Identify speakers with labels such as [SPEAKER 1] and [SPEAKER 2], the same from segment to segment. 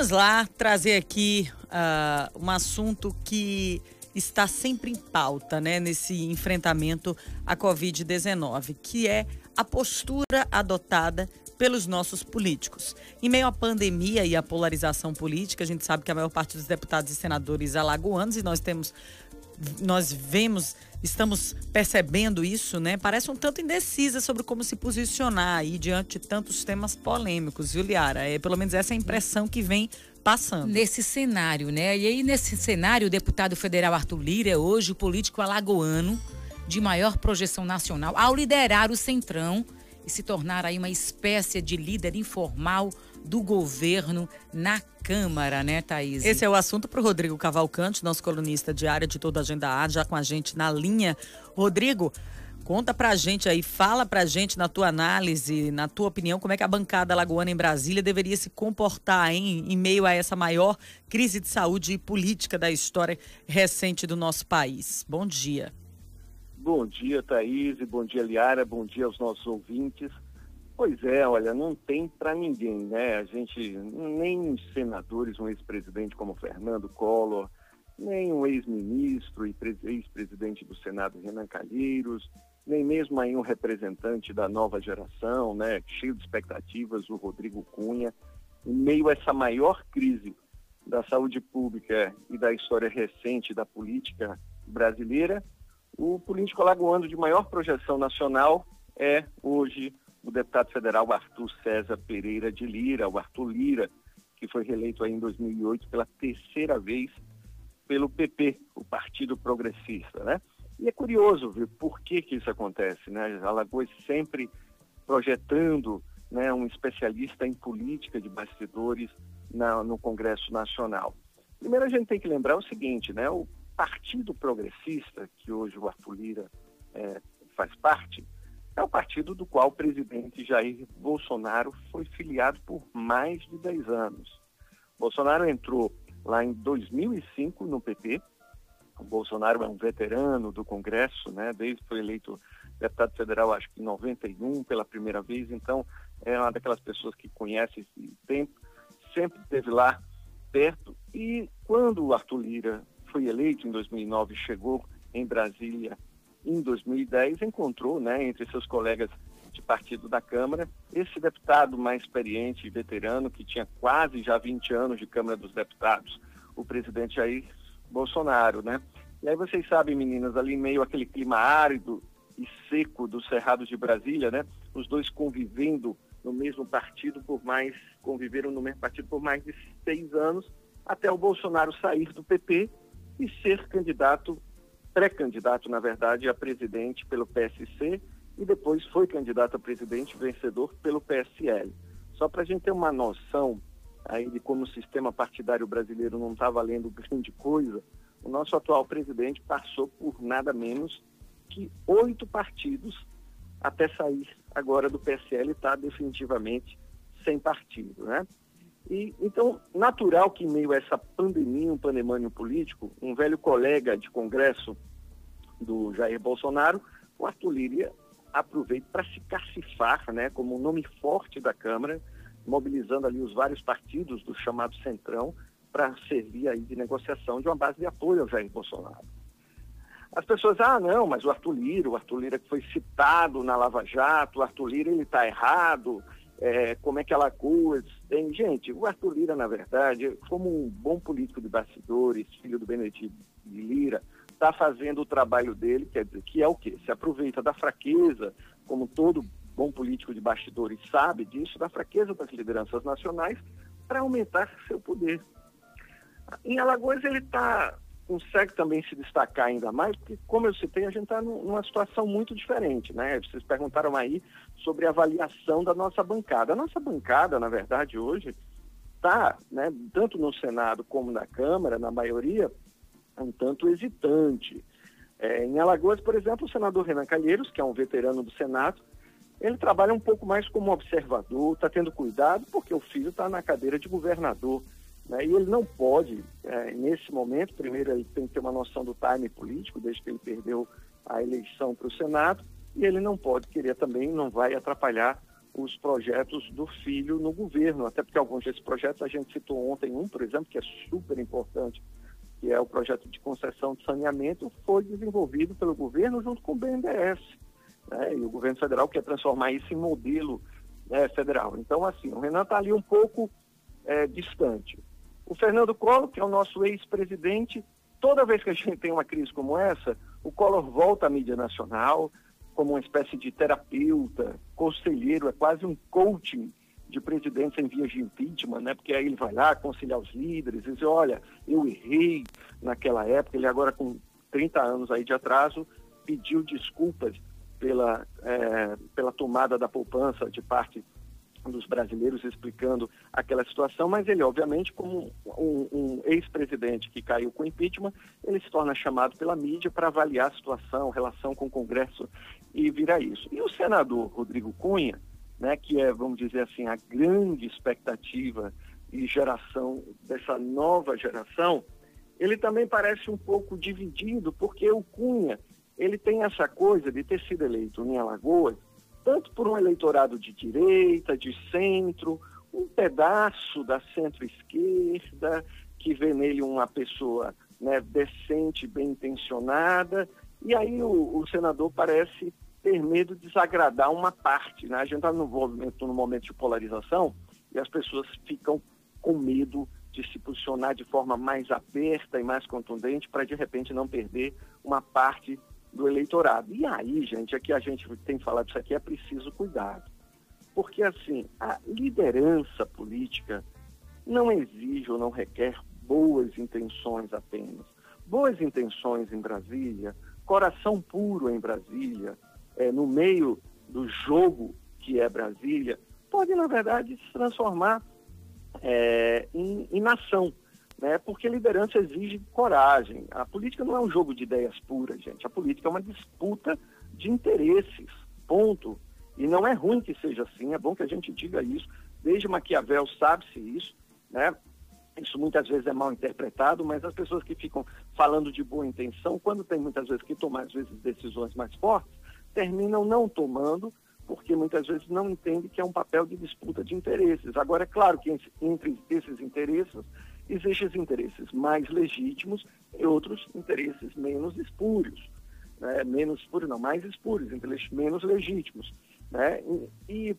[SPEAKER 1] Vamos lá trazer aqui uh, um assunto que está sempre em pauta, né, nesse enfrentamento à Covid-19, que é a postura adotada pelos nossos políticos. Em meio à pandemia e à polarização política, a gente sabe que a maior parte dos deputados e senadores alagoanos e nós temos nós vemos, estamos percebendo isso, né? Parece um tanto indecisa sobre como se posicionar aí diante de tantos temas polêmicos, viu, Liara? É, pelo menos essa é a impressão que vem passando.
[SPEAKER 2] Nesse cenário, né? E aí, nesse cenário, o deputado federal Arthur Lira é hoje o político alagoano de maior projeção nacional ao liderar o Centrão e se tornar aí uma espécie de líder informal do governo na Câmara, né, Thaís?
[SPEAKER 1] Esse é o assunto para o Rodrigo Cavalcante, nosso colunista diário de toda a Agenda A, já com a gente na linha. Rodrigo, Conta pra gente aí, fala pra gente na tua análise, na tua opinião, como é que a bancada lagoana em Brasília deveria se comportar hein, em meio a essa maior crise de saúde e política da história recente do nosso país. Bom dia.
[SPEAKER 3] Bom dia, Thaís, bom dia, Liara, bom dia aos nossos ouvintes. Pois é, olha, não tem para ninguém, né? A gente, nem senadores, um ex-presidente como Fernando Collor, nem um ex-ministro e ex-presidente do Senado, Renan Calheiros, nem mesmo aí um representante da nova geração, né, cheio de expectativas, o Rodrigo Cunha, em meio a essa maior crise da saúde pública e da história recente da política brasileira, o político alagoano de maior projeção nacional é hoje o deputado federal Arthur César Pereira de Lira, o Arthur Lira, que foi reeleito em 2008 pela terceira vez pelo PP, o Partido Progressista, né? E é curioso ver por que, que isso acontece, né? Alagoas sempre projetando né, um especialista em política de bastidores na, no Congresso Nacional. Primeiro a gente tem que lembrar o seguinte, né? O Partido Progressista, que hoje o Arthur Lira é, faz parte, é o partido do qual o presidente Jair Bolsonaro foi filiado por mais de 10 anos. Bolsonaro entrou lá em 2005 no PP, o Bolsonaro é um veterano do Congresso, né? Desde foi eleito deputado federal, acho que em 91 pela primeira vez. Então, é uma daquelas pessoas que conhece esse tempo, sempre esteve lá perto. E quando o Arthur Lira foi eleito em 2009, chegou em Brasília em 2010, encontrou, né, entre seus colegas de partido da Câmara, esse deputado mais experiente e veterano, que tinha quase já 20 anos de Câmara dos Deputados, o presidente Jair Bolsonaro, né? E aí vocês sabem, meninas, ali meio àquele clima árido e seco dos cerrados de Brasília, né? Os dois convivendo no mesmo partido por mais, conviveram no mesmo partido por mais de seis anos, até o Bolsonaro sair do PP e ser candidato, pré-candidato, na verdade, a presidente pelo PSC e depois foi candidato a presidente vencedor pelo PSL. Só para a gente ter uma noção aí de como o sistema partidário brasileiro não está valendo grande coisa, o nosso atual presidente passou por nada menos que oito partidos até sair agora do PSL e está definitivamente sem partido, né? E, então, natural que em meio a essa pandemia, um pandemônio político, um velho colega de congresso do Jair Bolsonaro, o Arthur Líria, aproveite para se cacifar, né, como um nome forte da Câmara, mobilizando ali os vários partidos do chamado Centrão para servir aí de negociação de uma base de apoio ao Jair Bolsonaro. As pessoas, ah, não, mas o Arthur Lira, o Arthur Lira que foi citado na Lava Jato, o Arthur Lira ele está errado, é, como é que ela coisa. Tem, gente, o Arthur Lira, na verdade, como um bom político de bastidores, filho do Benedito Lira, está fazendo o trabalho dele, quer dizer, que é o quê? Se aproveita da fraqueza, como todo bom político de bastidores sabe disso, da fraqueza das lideranças nacionais para aumentar seu poder. Em Alagoas ele tá, consegue também se destacar ainda mais, porque, como eu citei, a gente está numa situação muito diferente. Né? Vocês perguntaram aí sobre a avaliação da nossa bancada. A nossa bancada, na verdade, hoje está, né, tanto no Senado como na Câmara, na maioria, um tanto hesitante. É, em Alagoas, por exemplo, o senador Renan Calheiros, que é um veterano do Senado, ele trabalha um pouco mais como observador, está tendo cuidado, porque o filho está na cadeira de governador. Né? E ele não pode, é, nesse momento, primeiro ele tem que ter uma noção do time político, desde que ele perdeu a eleição para o Senado, e ele não pode querer também, não vai atrapalhar os projetos do filho no governo, até porque alguns desses projetos a gente citou ontem um, por exemplo, que é super importante, que é o projeto de concessão de saneamento, foi desenvolvido pelo governo junto com o BNDES. Né? E o governo federal quer transformar isso em modelo né, federal. Então, assim, o Renan está ali um pouco é, distante. O Fernando Collor, que é o nosso ex-presidente, toda vez que a gente tem uma crise como essa, o Collor volta à mídia nacional como uma espécie de terapeuta, conselheiro, é quase um coaching de presidência em vias de impeachment, né? Porque aí ele vai lá conciliar os líderes, diz, olha, eu errei naquela época, ele agora com 30 anos aí de atraso, pediu desculpas pela, é, pela tomada da poupança de parte dos brasileiros explicando aquela situação, mas ele, obviamente, como um, um ex-presidente que caiu com impeachment, ele se torna chamado pela mídia para avaliar a situação, relação com o Congresso e vira isso. E o senador Rodrigo Cunha, né, que é, vamos dizer assim, a grande expectativa e geração dessa nova geração, ele também parece um pouco dividido, porque o Cunha, ele tem essa coisa de ter sido eleito em Alagoas, tanto por um eleitorado de direita, de centro, um pedaço da centro-esquerda, que vê nele uma pessoa né, decente, bem intencionada, e aí o, o, senador parece ter medo de desagradar uma parte. Né? A gente está no momento, no momento de polarização e as pessoas ficam com medo de se posicionar de forma mais aberta e mais contundente para de repente não perder uma parte do eleitorado. E aí, gente, aqui a gente tem falado isso aqui, é preciso cuidado. Porque, assim, a liderança política não exige ou não requer boas intenções apenas. Boas intenções em Brasília, coração puro em Brasília, é, no meio do jogo que é Brasília, pode, na verdade, se transformar é, em, em nação né? Porque liderança exige coragem. A política não é um jogo de ideias puras, gente. A política é uma disputa de interesses, ponto. E não é ruim que seja assim, é bom que a gente diga isso. Desde Maquiavel sabe-se isso, né? Isso muitas vezes é mal interpretado, mas as pessoas que ficam falando de boa intenção, quando tem muitas vezes que tomar às vezes decisões mais fortes, terminam não tomando, porque muitas vezes não entendem que é um papel de disputa de interesses. Agora, é claro que entre esses interesses existem interesses mais legítimos e outros interesses menos espúrios. Né? Menos espúrios, não, mais espúrios, menos legítimos. Né? E, e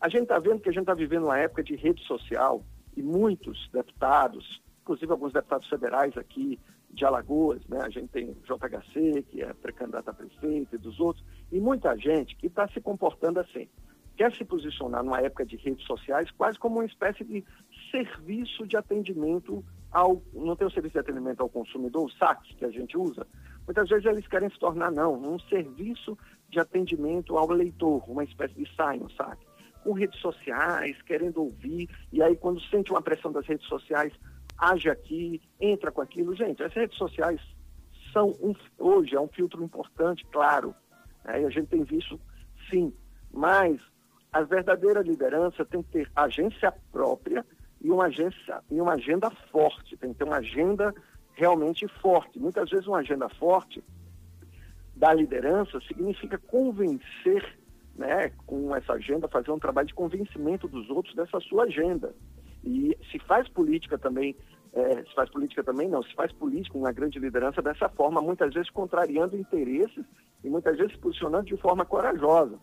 [SPEAKER 3] a gente está vendo que a gente está vivendo uma época de rede social e muitos deputados, inclusive alguns deputados federais aqui de Alagoas, né? a gente tem o JHC, que é pré-candidato a prefeito, e dos outros, e muita gente que está se comportando assim quer se posicionar numa época de redes sociais quase como uma espécie de serviço de atendimento ao. Não tem o serviço de atendimento ao consumidor, o SAC, que a gente usa. Muitas vezes eles querem se tornar, não, um serviço de atendimento ao leitor, uma espécie de SAI, um SAC. Com redes sociais, querendo ouvir, e aí quando sente uma pressão das redes sociais, age aqui, entra com aquilo. Gente, as redes sociais são, um, hoje, é um filtro importante, claro. E a gente tem visto, sim, mas a verdadeira liderança tem que ter agência própria e uma, agência, e uma agenda forte, tem que ter uma agenda realmente forte. Muitas vezes uma agenda forte da liderança significa convencer, né, com essa agenda, fazer um trabalho de convencimento dos outros dessa sua agenda. E se faz política também, é, se faz política também não, se faz política, uma grande liderança dessa forma, muitas vezes contrariando interesses e muitas vezes se posicionando de forma corajosa.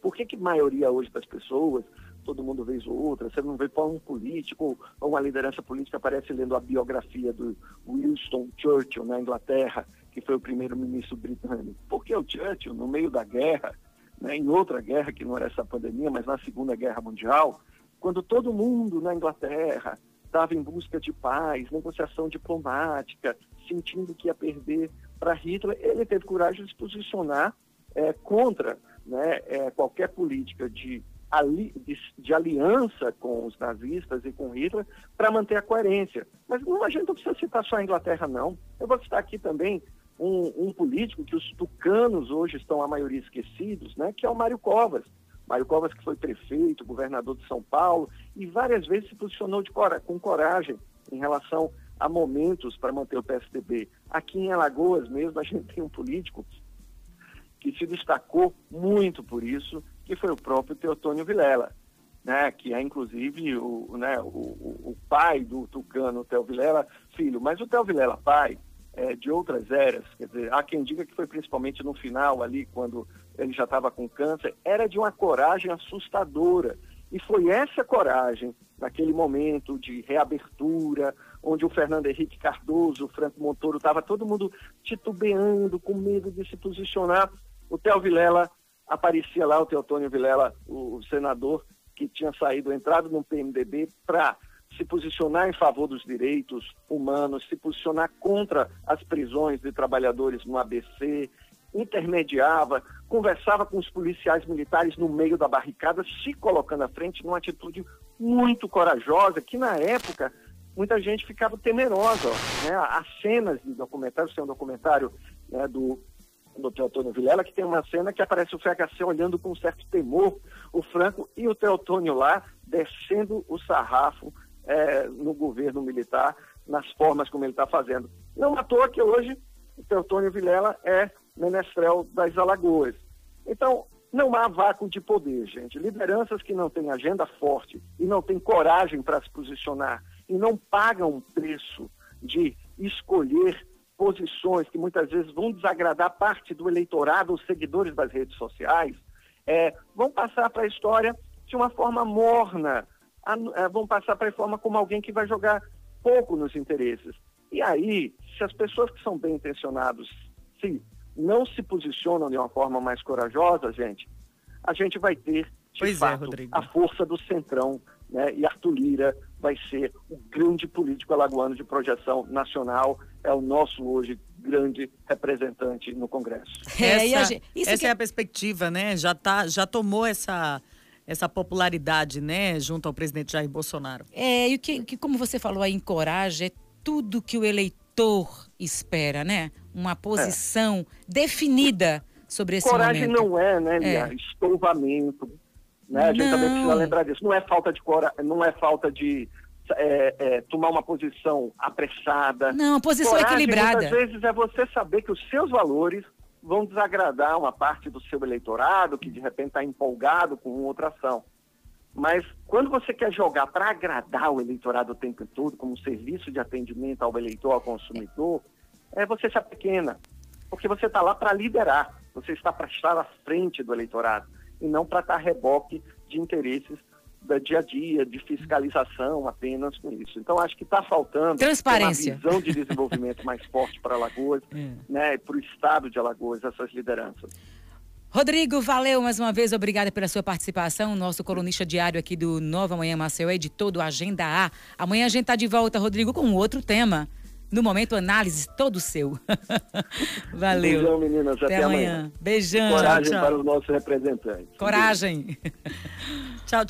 [SPEAKER 3] Por que, que maioria hoje das pessoas, todo mundo vez ou outra, você não vê para um político ou uma liderança política aparece lendo a biografia do Winston Churchill na Inglaterra, que foi o primeiro-ministro britânico? Porque o Churchill, no meio da guerra, né, em outra guerra que não era essa pandemia, mas na Segunda Guerra Mundial, quando todo mundo na Inglaterra estava em busca de paz, negociação diplomática, sentindo que ia perder para Hitler, ele teve coragem de se posicionar é, contra né, é, qualquer política de, ali, de, de, aliança com os nazistas e com Hitler para manter a coerência. Mas não, a gente não precisa citar só a Inglaterra, não. Eu vou citar aqui também um, um político que os tucanos hoje estão a maioria esquecidos, né, que é o Mário Covas. Mário Covas, que foi prefeito, governador de São Paulo, e várias vezes se posicionou cora com coragem em relação a momentos para manter o PSDB. Aqui em Alagoas mesmo, a gente tem um político que se destacou muito por isso, que foi o próprio Teotônio Vilela, né, que é inclusive o, né, o, o, pai do tucano Theo Vilela, filho. Mas o Theo Vilela, pai, é, de outras eras, quer dizer, há quem diga que foi principalmente no final ali, quando ele já estava com câncer, era de uma coragem assustadora. E foi essa coragem, naquele momento de reabertura, onde o Fernando Henrique Cardoso, o Franco Montoro, estava todo mundo titubeando, com medo de se posicionar. O Theo Vilela aparecia lá, o Teotônio Vilela, o senador, que tinha saído, entrado no PMDB para se posicionar em favor dos direitos humanos, se posicionar contra as prisões de trabalhadores no ABC, intermediava, conversava com os policiais militares no meio da barricada, se colocando à frente numa atitude muito corajosa, que na época muita gente ficava temerosa. Né? As cenas de documentário, tem um documentário né, do do Teotônio Vilela, que tem uma cena que aparece o FHC olhando com um certo temor o Franco e o Teotônio lá descendo o sarrafo é, no governo militar, nas formas como ele está fazendo. Não à toa que hoje o Teotônio Vilela é menestrel das Alagoas. Então, não há vácuo de poder, gente. Lideranças que não têm agenda forte e não têm coragem para se posicionar e não pagam o preço de escolher posições que muitas vezes vão desagradar parte do eleitorado, os seguidores das redes sociais, é, vão passar para a história de uma forma morna, a, a, é, vão passar para a forma como alguém que vai jogar pouco nos interesses. E aí, se as pessoas que são bem intencionadas se não se posicionam de uma forma mais corajosa, gente, a gente vai ter, de pois é, fato, é, a força do centrão, né? E Arthur Lira vai ser o grande político alagoano de projeção nacional, é o nosso hoje grande representante no Congresso.
[SPEAKER 1] É, essa, gente, essa que... é a perspectiva, né? Já, tá, já tomou essa essa popularidade, né, junto ao presidente Jair Bolsonaro.
[SPEAKER 2] É, e o que, que como você falou aí, encoraja, é tudo que o eleitor espera, né? Uma posição é. definida sobre esse
[SPEAKER 3] Coragem
[SPEAKER 2] momento.
[SPEAKER 3] não é, né, Lia? É. Estouvamento. Né? A gente não. também precisa lembrar disso. Não é falta de coragem, não é falta de é, é, tomar uma posição apressada.
[SPEAKER 2] Não, posição coragem, equilibrada.
[SPEAKER 3] Muitas vezes é você saber que os seus valores vão desagradar uma parte do seu eleitorado que de repente está empolgado com outra ação. Mas quando você quer jogar para agradar o eleitorado o tempo todo, como um serviço de atendimento ao eleitor, ao consumidor, é você se pequena. Porque você está lá para liderar, você está para estar à frente do eleitorado e não para estar reboque de interesses do dia a dia, de fiscalização apenas com isso. Então, acho que está faltando
[SPEAKER 2] Transparência.
[SPEAKER 3] uma visão de desenvolvimento mais forte para Alagoas, é. né, para o estado de Alagoas, essas lideranças.
[SPEAKER 2] Rodrigo, valeu mais uma vez, obrigada pela sua participação, nosso colunista diário aqui do Nova Manhã Maceió, editor do Agenda A. Amanhã a gente está de volta, Rodrigo, com outro tema. No momento, análise todo seu. valeu.
[SPEAKER 3] Beijão, meninas. Até,
[SPEAKER 2] até amanhã. amanhã. Beijão.
[SPEAKER 3] Coragem tchau, tchau. para os nossos representantes.
[SPEAKER 2] Coragem. tchau, tchau.